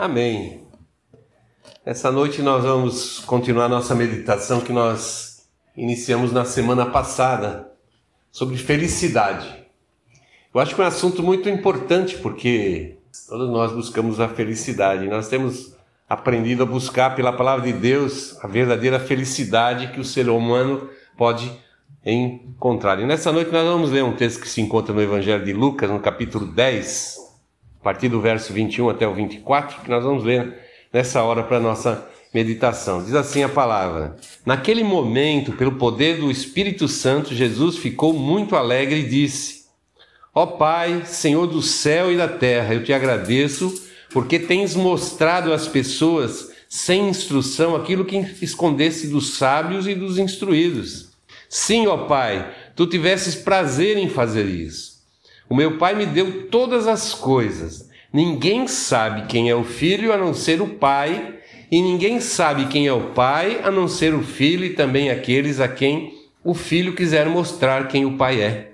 Amém. Essa noite nós vamos continuar nossa meditação que nós iniciamos na semana passada sobre felicidade. Eu acho que é um assunto muito importante porque todos nós buscamos a felicidade. Nós temos aprendido a buscar pela palavra de Deus a verdadeira felicidade que o ser humano pode encontrar. E nessa noite nós vamos ler um texto que se encontra no Evangelho de Lucas, no capítulo 10, a partir do verso 21 até o 24, que nós vamos ler nessa hora para a nossa meditação. Diz assim a palavra: Naquele momento, pelo poder do Espírito Santo, Jesus ficou muito alegre e disse: Ó Pai, Senhor do céu e da terra, eu te agradeço porque tens mostrado às pessoas sem instrução aquilo que escondesse dos sábios e dos instruídos. Sim, ó Pai, tu tivesses prazer em fazer isso. O meu Pai me deu todas as coisas. Ninguém sabe quem é o filho a não ser o Pai, e ninguém sabe quem é o Pai a não ser o filho e também aqueles a quem o filho quiser mostrar quem o Pai é.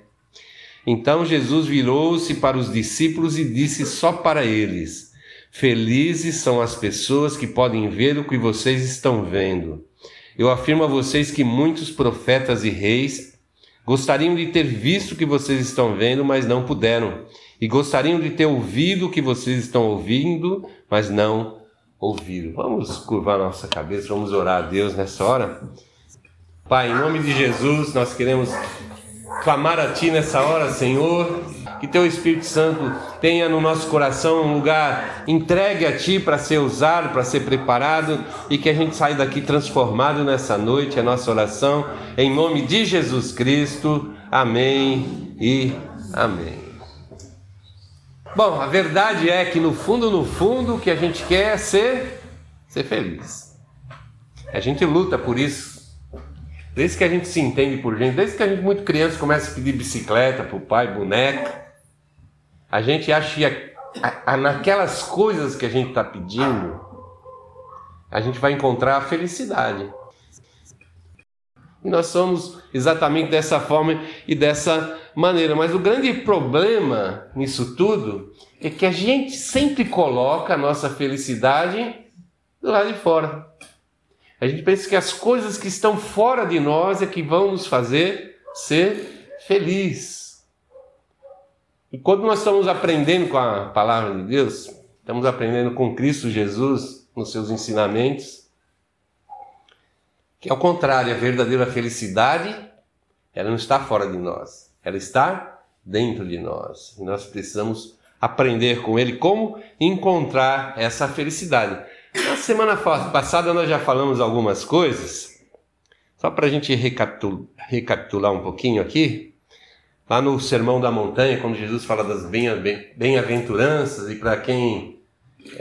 Então Jesus virou-se para os discípulos e disse só para eles: Felizes são as pessoas que podem ver o que vocês estão vendo. Eu afirmo a vocês que muitos profetas e reis gostariam de ter visto o que vocês estão vendo, mas não puderam e gostariam de ter ouvido o que vocês estão ouvindo, mas não ouviram. Vamos curvar nossa cabeça, vamos orar a Deus nessa hora. Pai, em nome de Jesus, nós queremos clamar a Ti nessa hora, Senhor, que Teu Espírito Santo tenha no nosso coração um lugar entregue a Ti para ser usado, para ser preparado e que a gente saia daqui transformado nessa noite, a nossa oração, em nome de Jesus Cristo. Amém e amém. Bom, a verdade é que no fundo, no fundo, o que a gente quer é ser, ser feliz. A gente luta por isso. Desde que a gente se entende por gente, desde que a gente muito criança começa a pedir bicicleta para o pai, boneca, a gente acha que a, a, naquelas coisas que a gente está pedindo, a gente vai encontrar a felicidade. E nós somos exatamente dessa forma e dessa maneira. Mas o grande problema nisso tudo é que a gente sempre coloca a nossa felicidade do lado de fora. A gente pensa que as coisas que estão fora de nós é que vão nos fazer ser feliz. E quando nós estamos aprendendo com a palavra de Deus, estamos aprendendo com Cristo Jesus nos seus ensinamentos, que ao contrário, a verdadeira felicidade, ela não está fora de nós, ela está dentro de nós. E nós precisamos aprender com ele como encontrar essa felicidade. Na semana passada nós já falamos algumas coisas, só para a gente recapitular, um pouquinho aqui. Lá no Sermão da Montanha, quando Jesus fala das bem-aventuranças, e para quem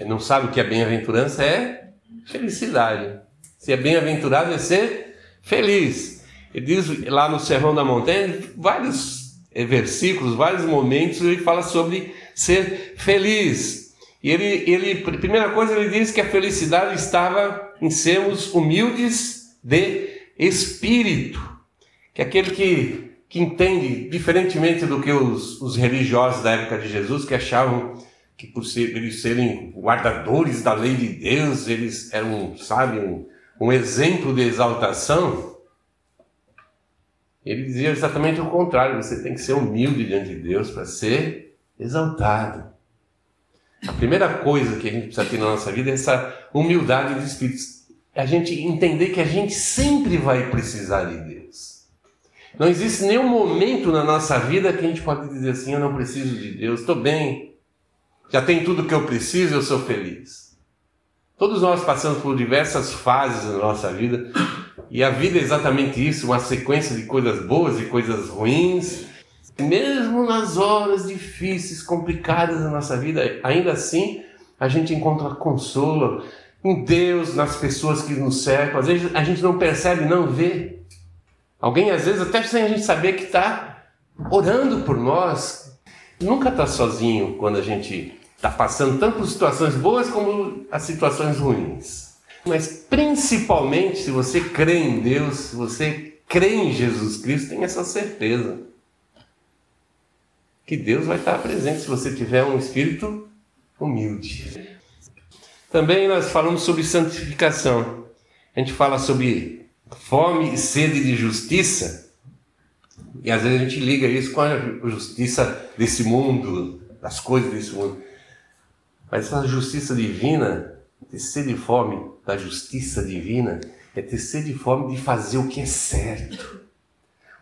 não sabe o que é bem-aventurança, é felicidade. Se é bem-aventurado é ser feliz. Ele diz lá no Sermão da Montanha, vários eh, versículos, vários momentos, ele fala sobre ser feliz. E ele, ele, primeira coisa, ele diz que a felicidade estava em sermos humildes de espírito. Que aquele que, que entende, diferentemente do que os, os religiosos da época de Jesus, que achavam que por ser, eles serem guardadores da lei de Deus, eles eram, sabe, um, um exemplo de exaltação, ele dizia exatamente o contrário: você tem que ser humilde diante de Deus para ser exaltado. A primeira coisa que a gente precisa ter na nossa vida é essa humildade de espírito. É a gente entender que a gente sempre vai precisar de Deus. Não existe nenhum momento na nossa vida que a gente pode dizer assim: eu não preciso de Deus, estou bem, já tem tudo que eu preciso, eu sou feliz. Todos nós passamos por diversas fases na nossa vida e a vida é exatamente isso, uma sequência de coisas boas e coisas ruins. Mesmo nas horas difíceis, complicadas da nossa vida, ainda assim a gente encontra consolo em Deus, nas pessoas que nos cercam. Às vezes a gente não percebe, não vê. Alguém, às vezes, até sem a gente saber que está orando por nós. Nunca está sozinho quando a gente está passando tanto por situações boas como as situações ruins. Mas principalmente se você crê em Deus, se você crê em Jesus Cristo, tem essa certeza que Deus vai estar presente se você tiver um espírito humilde. Também nós falamos sobre santificação. A gente fala sobre fome e sede de justiça. E às vezes a gente liga isso com a justiça desse mundo, das coisas desse mundo. Mas essa justiça divina, ter sede e fome da justiça divina, é ter sede e fome de fazer o que é certo.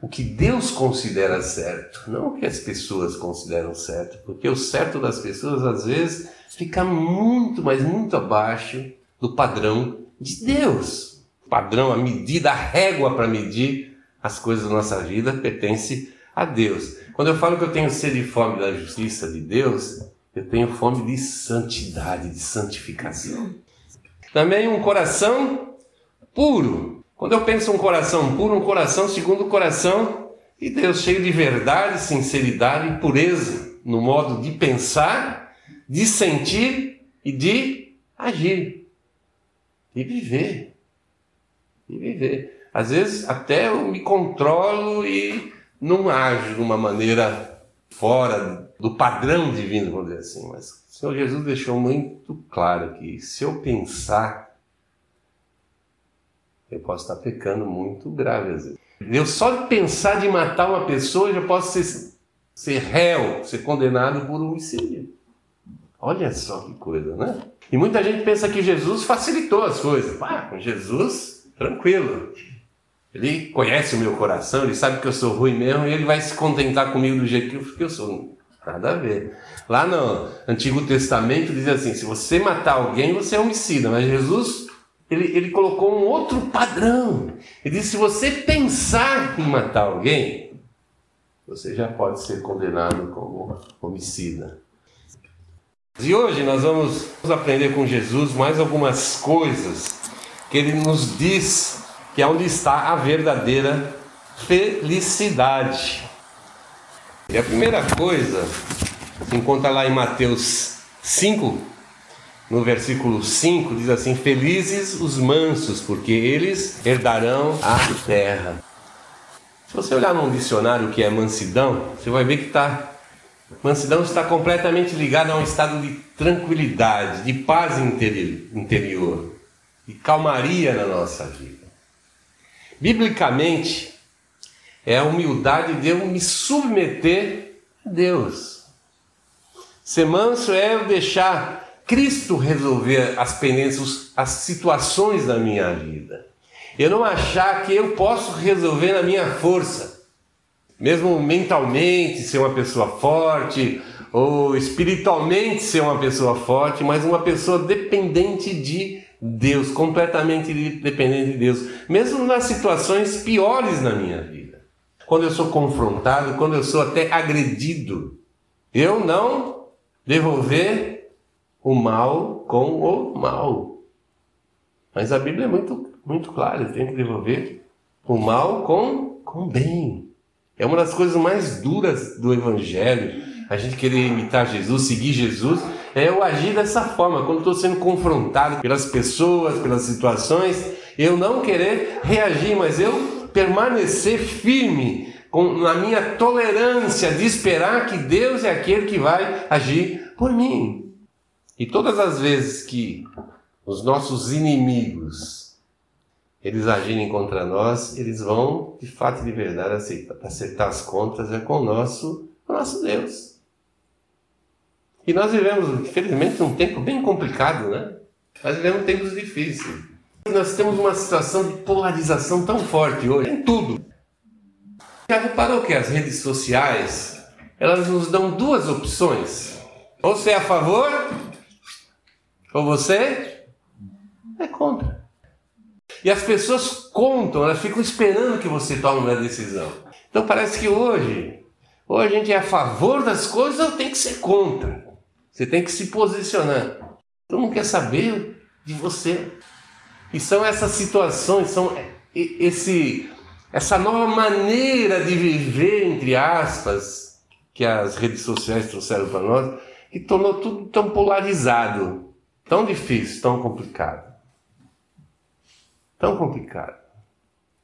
O que Deus considera certo, não o que as pessoas consideram certo. Porque o certo das pessoas, às vezes, fica muito, mas muito abaixo do padrão de Deus. Padrão, a medida, a régua para medir as coisas da nossa vida pertence a Deus. Quando eu falo que eu tenho sede e fome da justiça de Deus, eu tenho fome de santidade, de santificação. Também um coração puro. Quando eu penso um coração puro, um coração segundo o coração de Deus, cheio de verdade, sinceridade e pureza no modo de pensar, de sentir e de agir. E viver. E viver. Às vezes até eu me controlo e não ajo de uma maneira fora do padrão divino, vamos dizer assim. Mas o Senhor Jesus deixou muito claro que se eu pensar, eu posso estar pecando muito grave às vezes. Eu só pensar de matar uma pessoa, eu já posso ser, ser réu, ser condenado por homicídio. Olha só que coisa, né? E muita gente pensa que Jesus facilitou as coisas. Ah, com Jesus, tranquilo. Ele conhece o meu coração, ele sabe que eu sou ruim mesmo e ele vai se contentar comigo do jeito que eu sou. Nada a ver. Lá no Antigo Testamento diz assim: se você matar alguém, você é homicida. Mas Jesus, ele, ele colocou um outro padrão. Ele disse: se você pensar em matar alguém, você já pode ser condenado como homicida. E hoje nós vamos aprender com Jesus mais algumas coisas que ele nos diz que é onde está a verdadeira felicidade. E a primeira coisa se encontra lá em Mateus 5, no versículo 5, diz assim: Felizes os mansos, porque eles herdarão a terra. Se você olhar num dicionário que é mansidão, você vai ver que está Mansidão está completamente ligada a um estado de tranquilidade, de paz interior, de calmaria na nossa vida. Biblicamente, é a humildade de eu me submeter a Deus. Ser manso é eu deixar Cristo resolver as pendências, as situações da minha vida. Eu não achar que eu posso resolver na minha força, mesmo mentalmente ser uma pessoa forte, ou espiritualmente ser uma pessoa forte, mas uma pessoa dependente de Deus, completamente dependente de Deus, mesmo nas situações piores na minha vida. Quando eu sou confrontado, quando eu sou até agredido, eu não devolver o mal com o mal. Mas a Bíblia é muito, muito clara, tenho que devolver o mal com com bem. É uma das coisas mais duras do Evangelho. A gente querer imitar Jesus, seguir Jesus, é eu agir dessa forma, quando estou sendo confrontado pelas pessoas, pelas situações, eu não querer reagir, mas eu permanecer firme com, na minha tolerância de esperar que Deus é aquele que vai agir por mim. E todas as vezes que os nossos inimigos eles agirem contra nós, eles vão, de fato e de verdade, acertar, acertar as contas é com o nosso, o nosso Deus. E nós vivemos, infelizmente, um tempo bem complicado, né? Nós vivemos tempos difíceis. Nós temos uma situação de polarização tão forte hoje, em tudo. Já reparou que as redes sociais, elas nos dão duas opções. Ou você é a favor, ou você é contra. E as pessoas contam, elas ficam esperando que você tome uma decisão. Então parece que hoje, ou a gente é a favor das coisas ou tem que ser contra. Você tem que se posicionar. Todo mundo quer saber de você. E são essas situações, são esse, essa nova maneira de viver, entre aspas, que as redes sociais trouxeram para nós, que tornou tudo tão polarizado, tão difícil, tão complicado. Tão complicado.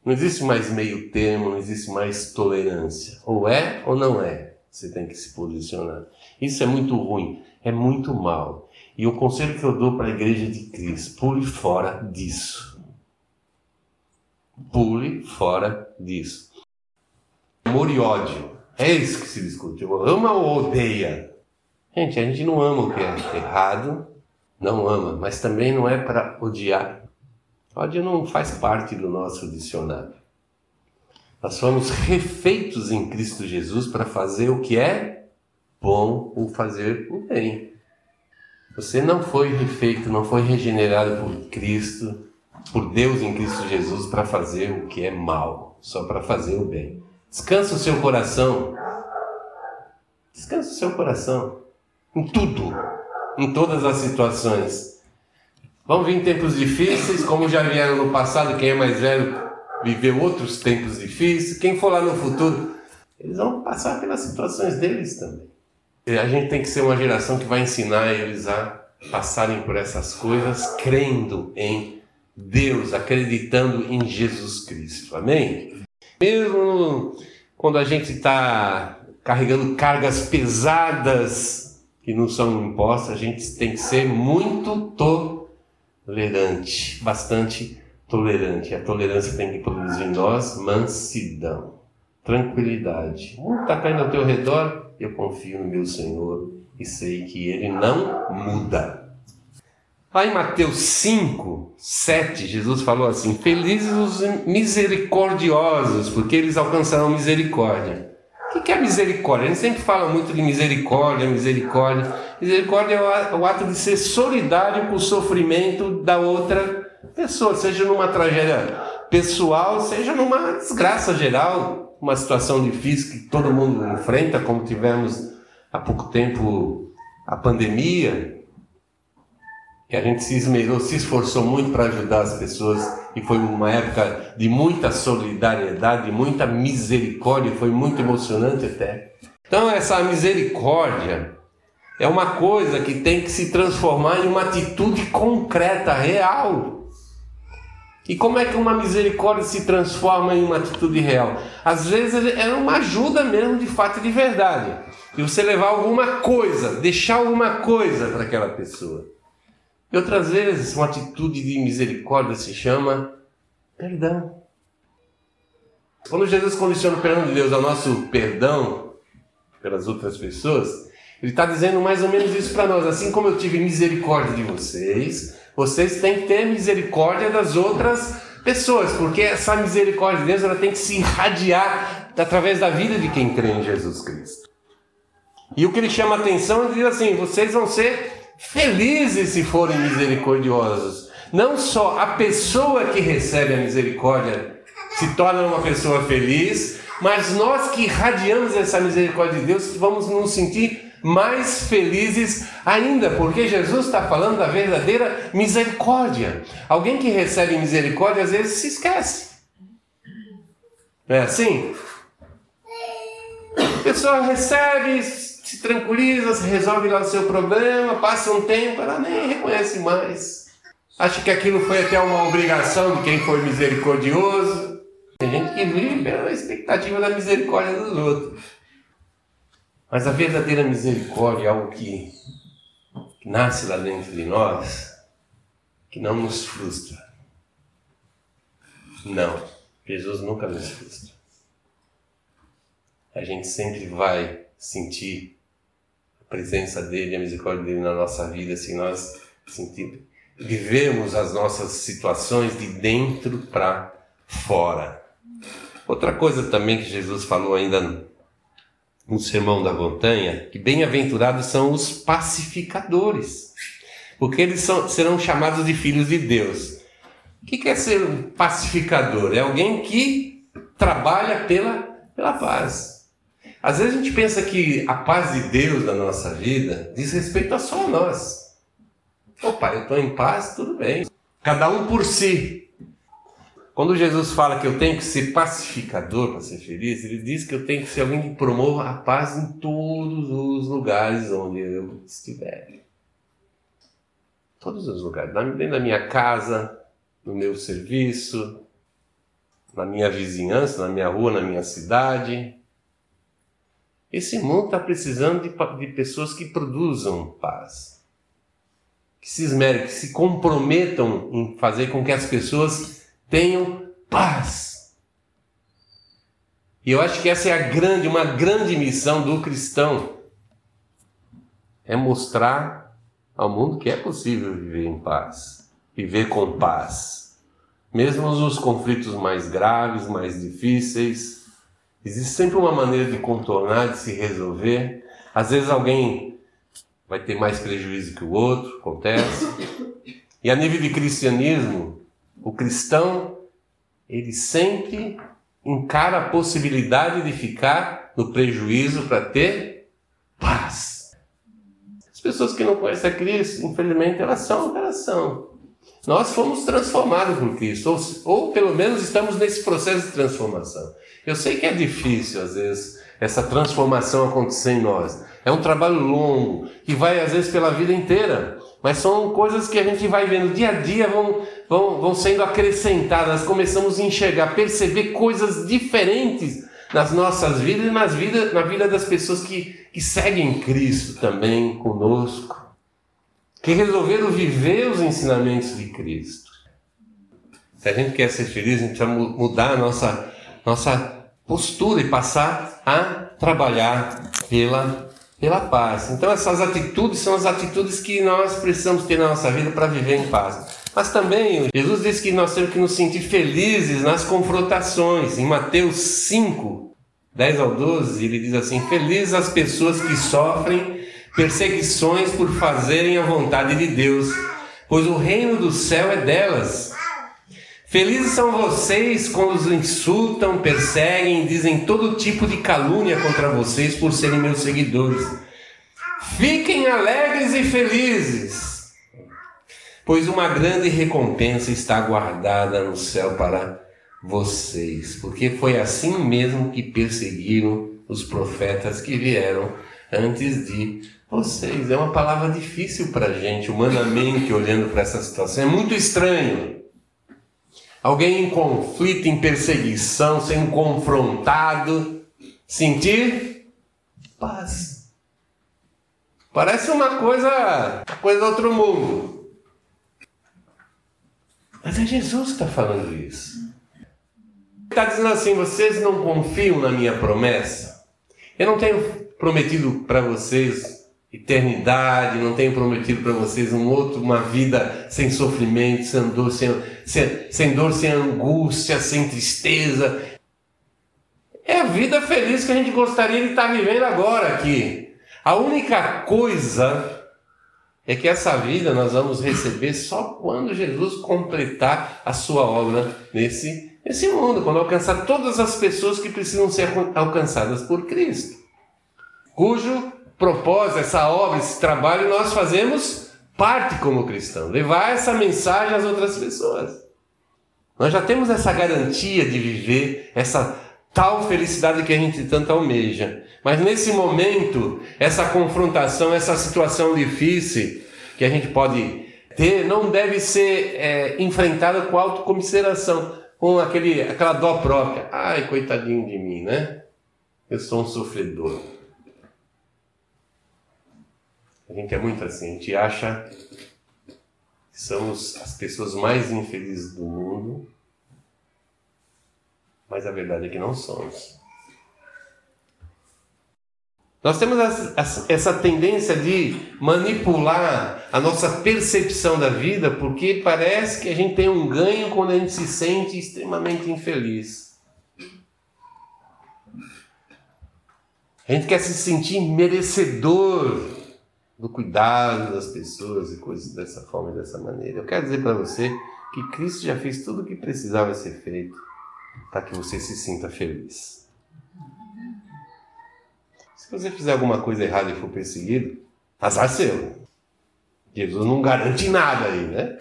Não existe mais meio termo, não existe mais tolerância. Ou é ou não é. Você tem que se posicionar. Isso é muito ruim é muito mal. E o conselho que eu dou para a igreja de Cristo: pule fora disso. Pule fora disso. Amor e ódio. É isso que se discute. Ama ou odeia? Gente, a gente não ama o que é errado, não ama, mas também não é para odiar. Ódio não faz parte do nosso dicionário. Nós somos refeitos em Cristo Jesus para fazer o que é bom ou fazer o bem. Você não foi refeito, não foi regenerado por Cristo, por Deus em Cristo Jesus para fazer o que é mal, só para fazer o bem. Descansa o seu coração. Descansa o seu coração em tudo, em todas as situações. Vão vir tempos difíceis, como já vieram no passado, quem é mais velho viveu outros tempos difíceis. Quem for lá no futuro, eles vão passar pelas situações deles também. E a gente tem que ser uma geração que vai ensinar eles a passarem por essas coisas crendo em Deus, acreditando em Jesus Cristo. Amém? Mesmo quando a gente está carregando cargas pesadas que não são impostas, a gente tem que ser muito tolerante, bastante tolerante. A tolerância tem que produzir em nós mansidão, tranquilidade. Está caindo ao teu redor, eu confio no meu Senhor e sei que Ele não muda. Lá em Mateus 5, 7, Jesus falou assim: Felizes os misericordiosos, porque eles alcançarão misericórdia. O que é misericórdia? A gente sempre fala muito de misericórdia, misericórdia. Misericórdia é o ato de ser solidário com o sofrimento da outra pessoa, seja numa tragédia pessoal, seja numa desgraça geral, uma situação difícil que todo mundo enfrenta, como tivemos há pouco tempo a pandemia, que a gente se esmerou, se esforçou muito para ajudar as pessoas e foi uma época de muita solidariedade, muita misericórdia, foi muito emocionante até. Então essa misericórdia é uma coisa que tem que se transformar em uma atitude concreta, real. E como é que uma misericórdia se transforma em uma atitude real? Às vezes é uma ajuda mesmo de fato e de verdade. E você levar alguma coisa, deixar alguma coisa para aquela pessoa. E outras vezes uma atitude de misericórdia se chama perdão. Quando Jesus condiciona o perdão de Deus ao nosso perdão pelas outras pessoas, ele está dizendo mais ou menos isso para nós. Assim como eu tive misericórdia de vocês, vocês têm que ter misericórdia das outras pessoas, porque essa misericórdia de Deus ela tem que se irradiar através da vida de quem crê em Jesus Cristo. E o que ele chama atenção é dizer assim: vocês vão ser felizes se forem misericordiosos. Não só a pessoa que recebe a misericórdia se torna uma pessoa feliz, mas nós que irradiamos essa misericórdia de Deus vamos nos sentir mais felizes ainda, porque Jesus está falando da verdadeira misericórdia. Alguém que recebe misericórdia às vezes se esquece. Não é assim? A pessoa recebe, se tranquiliza, se resolve lá o seu problema, passa um tempo, ela nem reconhece mais. Acha que aquilo foi até uma obrigação de quem foi misericordioso. Tem gente que vive pela expectativa da misericórdia dos outros. Mas a verdadeira misericórdia é algo que, nasce lá dentro de nós, que não nos frustra. Não, Jesus nunca nos frustra. A gente sempre vai sentir a presença dele, a misericórdia dele na nossa vida, se nós sentir, vivemos as nossas situações de dentro para fora. Outra coisa também que Jesus falou ainda no Sermão da Montanha, que bem-aventurados são os pacificadores, porque eles são, serão chamados de filhos de Deus. O que é ser um pacificador? É alguém que trabalha pela, pela paz. Às vezes a gente pensa que a paz de Deus na nossa vida diz respeito a só a nós. Opa, eu estou em paz, tudo bem. Cada um por si. Quando Jesus fala que eu tenho que ser pacificador para ser feliz, ele diz que eu tenho que ser alguém que promova a paz em todos os lugares onde eu estiver. Todos os lugares, dentro da minha casa, no meu serviço, na minha vizinhança, na minha rua, na minha cidade. Esse mundo está precisando de, de pessoas que produzam paz. que se esmerem, que se comprometam em fazer com que as pessoas tenham paz. E eu acho que essa é a grande, uma grande missão do cristão. É mostrar ao mundo que é possível viver em paz, viver com paz. Mesmo nos conflitos mais graves, mais difíceis, existe sempre uma maneira de contornar, de se resolver. Às vezes alguém vai ter mais prejuízo que o outro, acontece. E a nível de cristianismo, o cristão ele sempre encara a possibilidade de ficar no prejuízo para ter paz. As pessoas que não conhecem a Cristo, infelizmente, elas são, elas são. Nós fomos transformados por Cristo, ou, ou pelo menos estamos nesse processo de transformação. Eu sei que é difícil, às vezes, essa transformação acontecer em nós. É um trabalho longo, que vai, às vezes, pela vida inteira. Mas são coisas que a gente vai vendo dia a dia, vão, vão, vão sendo acrescentadas. Começamos a enxergar, perceber coisas diferentes nas nossas vidas e nas vidas, na vida das pessoas que, que seguem Cristo também conosco, que resolveram viver os ensinamentos de Cristo. Se a gente quer ser feliz, a gente precisa mudar a nossa, nossa postura e passar a trabalhar pela pela paz. Então essas atitudes são as atitudes que nós precisamos ter na nossa vida para viver em paz. Mas também Jesus disse que nós temos que nos sentir felizes nas confrontações. Em Mateus 5, 10 ao 12, ele diz assim: Felizes as pessoas que sofrem perseguições por fazerem a vontade de Deus, pois o reino do céu é delas. Felizes são vocês quando os insultam, perseguem, dizem todo tipo de calúnia contra vocês por serem meus seguidores. Fiquem alegres e felizes, pois uma grande recompensa está guardada no céu para vocês, porque foi assim mesmo que perseguiram os profetas que vieram antes de vocês. É uma palavra difícil para a gente, humanamente, olhando para essa situação. É muito estranho. Alguém em conflito, em perseguição, sendo confrontado, sentir paz. Parece uma coisa, uma coisa do outro mundo. Mas é Jesus que está falando isso. Está dizendo assim: vocês não confiam na minha promessa? Eu não tenho prometido para vocês eternidade, não tenho prometido para vocês um outro, uma vida sem sofrimento, sem dor, sem, sem, sem dor, sem angústia, sem tristeza. É a vida feliz que a gente gostaria de estar vivendo agora aqui. A única coisa é que essa vida nós vamos receber só quando Jesus completar a sua obra nesse, nesse mundo, quando alcançar todas as pessoas que precisam ser alcançadas por Cristo, cujo propósito, essa obra, esse trabalho, nós fazemos parte como cristão, levar essa mensagem às outras pessoas. Nós já temos essa garantia de viver essa tal felicidade que a gente tanto almeja. Mas nesse momento, essa confrontação, essa situação difícil que a gente pode ter, não deve ser é, enfrentada com autocomiseração, com aquele, aquela dó própria. Ai, coitadinho de mim, né? Eu sou um sofredor. A gente é muito assim, a gente acha que somos as pessoas mais infelizes do mundo, mas a verdade é que não somos. Nós temos essa tendência de manipular a nossa percepção da vida porque parece que a gente tem um ganho quando a gente se sente extremamente infeliz. A gente quer se sentir merecedor do cuidado das pessoas e coisas dessa forma e dessa maneira. Eu quero dizer para você que Cristo já fez tudo o que precisava ser feito para que você se sinta feliz. Se você fizer alguma coisa errada e for perseguido, azar seu. Jesus não garante nada aí, né?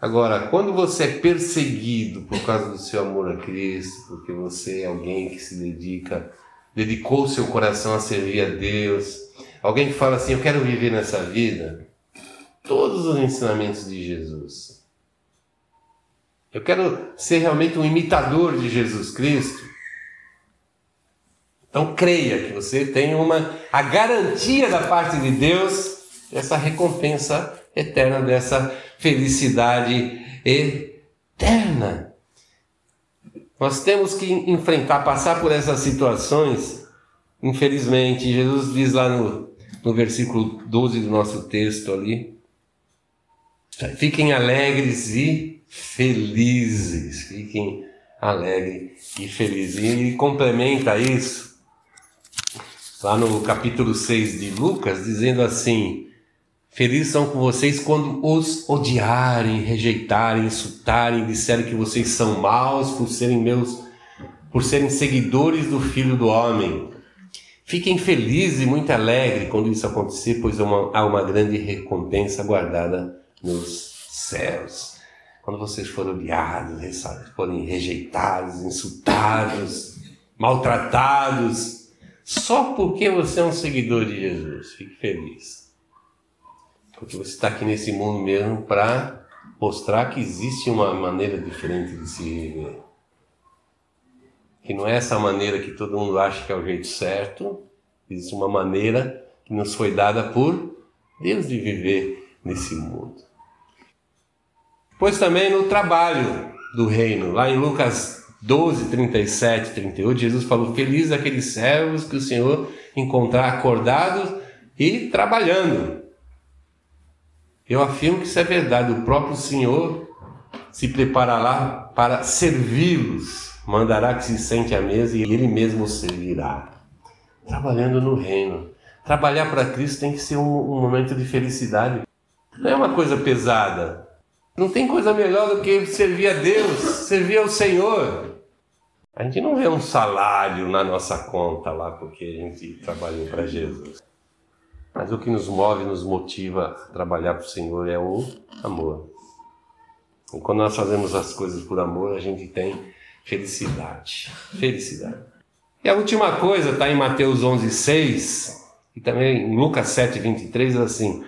Agora, quando você é perseguido por causa do seu amor a Cristo, porque você é alguém que se dedica, dedicou seu coração a servir a Deus, Alguém que fala assim: Eu quero viver nessa vida todos os ensinamentos de Jesus. Eu quero ser realmente um imitador de Jesus Cristo. Então creia que você tem uma a garantia da parte de Deus essa recompensa eterna, dessa felicidade eterna. Nós temos que enfrentar, passar por essas situações, infelizmente. Jesus diz lá no, no versículo 12 do nosso texto ali: fiquem alegres e felizes. Fiquem alegres e felizes. E complementa isso lá no capítulo 6 de Lucas, dizendo assim: Felizes são com vocês quando os odiarem, rejeitarem, insultarem, disserem que vocês são maus por serem meus, por serem seguidores do Filho do Homem. Fiquem felizes e muito alegres quando isso acontecer, pois há uma, há uma grande recompensa guardada nos céus. Quando vocês forem odiados, forem rejeitados, insultados, maltratados, só porque você é um seguidor de Jesus, fique feliz. Porque você está aqui nesse mundo mesmo para mostrar que existe uma maneira diferente de se viver. Que não é essa maneira que todo mundo acha que é o jeito certo, existe uma maneira que nos foi dada por Deus de viver nesse mundo. Pois também no trabalho do reino, lá em Lucas 12, 37, 38, Jesus falou: Feliz aqueles servos que o Senhor encontrar acordados e trabalhando. Eu afirmo que isso é verdade. O próprio Senhor se preparará para servi-los, mandará que se sente à mesa e ele mesmo servirá. Trabalhando no reino. Trabalhar para Cristo tem que ser um, um momento de felicidade. Não é uma coisa pesada. Não tem coisa melhor do que servir a Deus, servir ao Senhor. A gente não vê um salário na nossa conta lá porque a gente trabalhou para Jesus. Mas o que nos move, nos motiva a trabalhar para o Senhor é o amor. E quando nós fazemos as coisas por amor, a gente tem felicidade. Felicidade. E a última coisa está em Mateus 11, 6 e também em Lucas 7, 23, assim: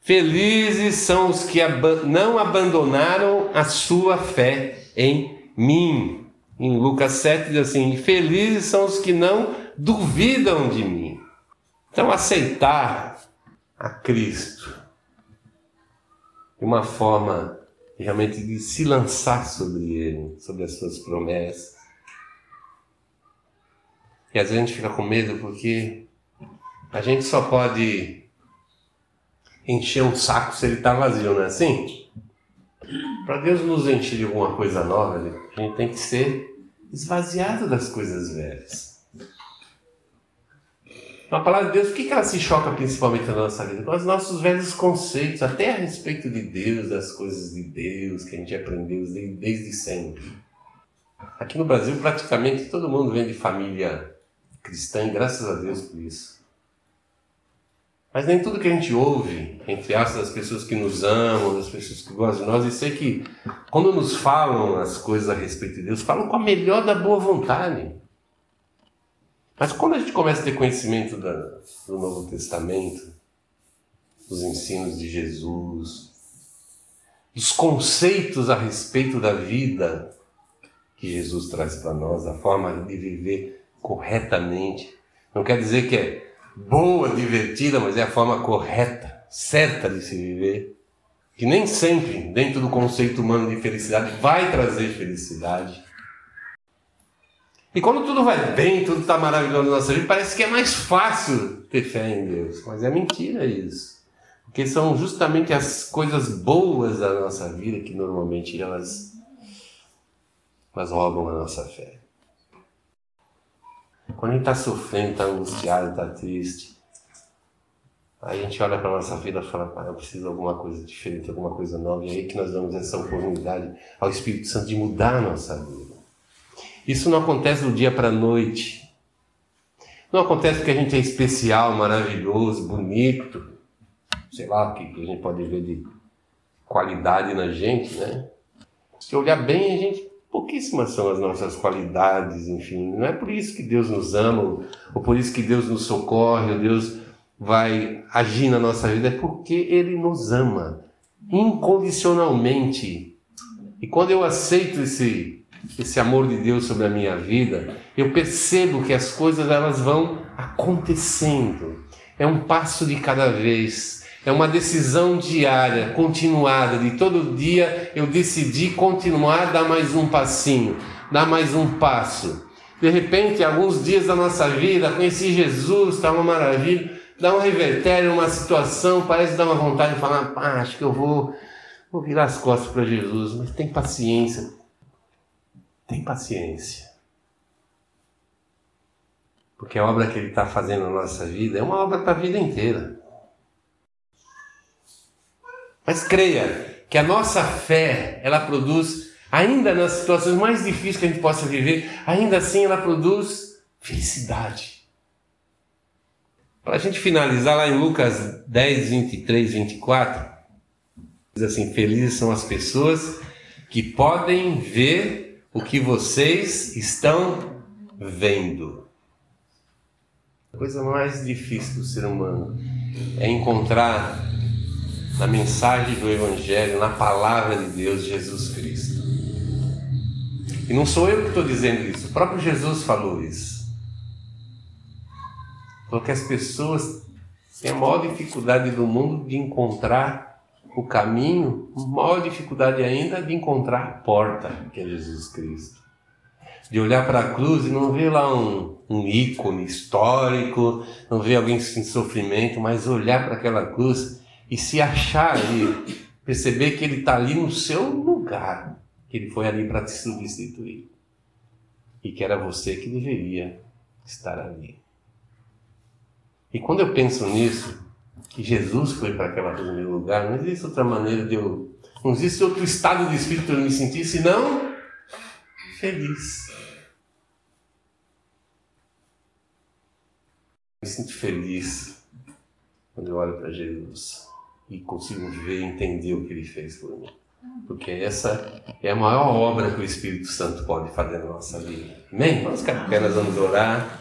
Felizes são os que não abandonaram a sua fé em mim. Em Lucas 7 diz assim: Felizes são os que não duvidam de mim. Então, aceitar a Cristo de uma forma realmente de se lançar sobre Ele, sobre as suas promessas. E às vezes a gente fica com medo porque a gente só pode encher um saco se ele está vazio, não é assim? Para Deus nos encher de alguma coisa nova, a gente tem que ser esvaziado das coisas velhas. Então, a palavra de Deus, o que ela se choca principalmente na nossa vida? Com os nossos velhos conceitos, até a respeito de Deus, das coisas de Deus que a gente aprendeu desde sempre. Aqui no Brasil, praticamente todo mundo vem de família cristã, e graças a Deus por isso. Mas nem tudo que a gente ouve, entre aspas, das pessoas que nos amam, das pessoas que gostam de nós, e sei que quando nos falam as coisas a respeito de Deus, falam com a melhor da boa vontade. Mas quando a gente começa a ter conhecimento da, do Novo Testamento, dos ensinos de Jesus, dos conceitos a respeito da vida que Jesus traz para nós, a forma de viver corretamente, não quer dizer que é boa, divertida, mas é a forma correta, certa de se viver, que nem sempre, dentro do conceito humano de felicidade, vai trazer felicidade. E quando tudo vai bem, tudo está maravilhoso na nossa vida, parece que é mais fácil ter fé em Deus. Mas é mentira isso. Porque são justamente as coisas boas da nossa vida que normalmente elas, elas roubam a nossa fé. Quando a gente está sofrendo, está angustiado, está triste, a gente olha para a nossa vida e fala, eu preciso de alguma coisa diferente, alguma coisa nova. E aí que nós damos essa oportunidade ao Espírito Santo de mudar a nossa vida. Isso não acontece do dia para a noite. Não acontece porque a gente é especial, maravilhoso, bonito, sei lá o que a gente pode ver de qualidade na gente, né? Se olhar bem, a gente pouquíssimas são as nossas qualidades, enfim. Não é por isso que Deus nos ama, ou por isso que Deus nos socorre, ou Deus vai agir na nossa vida, é porque Ele nos ama incondicionalmente. E quando eu aceito esse esse amor de Deus sobre a minha vida, eu percebo que as coisas elas vão acontecendo. É um passo de cada vez, É uma decisão diária, continuada, de todo dia eu decidi continuar, dar mais um passinho, dar mais um passo. De repente, alguns dias da nossa vida, conheci Jesus, está uma maravilha, dá um revertério, uma situação, parece dar uma vontade de falar, ah, acho que eu vou, vou virar as costas para Jesus, mas tem paciência. Tem paciência. Porque a obra que Ele está fazendo na nossa vida é uma obra para a vida inteira. Mas creia que a nossa fé, ela produz, ainda nas situações mais difíceis que a gente possa viver, ainda assim ela produz felicidade. Para a gente finalizar lá em Lucas 10, 23, 24, diz assim: Felizes são as pessoas que podem ver o que vocês estão vendo. A coisa mais difícil do ser humano é encontrar na mensagem do Evangelho, na palavra de Deus, Jesus Cristo. E não sou eu que estou dizendo isso, o próprio Jesus falou isso. Falou que as pessoas têm a maior dificuldade do mundo de encontrar o caminho, maior dificuldade ainda de encontrar a porta, que é Jesus Cristo. De olhar para a cruz e não ver lá um, um ícone histórico, não ver alguém em sofrimento, mas olhar para aquela cruz e se achar ali, perceber que ele está ali no seu lugar, que ele foi ali para te substituir e que era você que deveria estar ali. E quando eu penso nisso, que Jesus foi para aquela meu lugar, não existe outra maneira de eu. Não existe outro estado de espírito eu me sentir senão feliz. Me sinto feliz quando eu olho para Jesus e consigo ver e entender o que ele fez por mim. Porque essa é a maior obra que o Espírito Santo pode fazer na nossa vida. Amém? Vamos ficar apenas, vamos orar.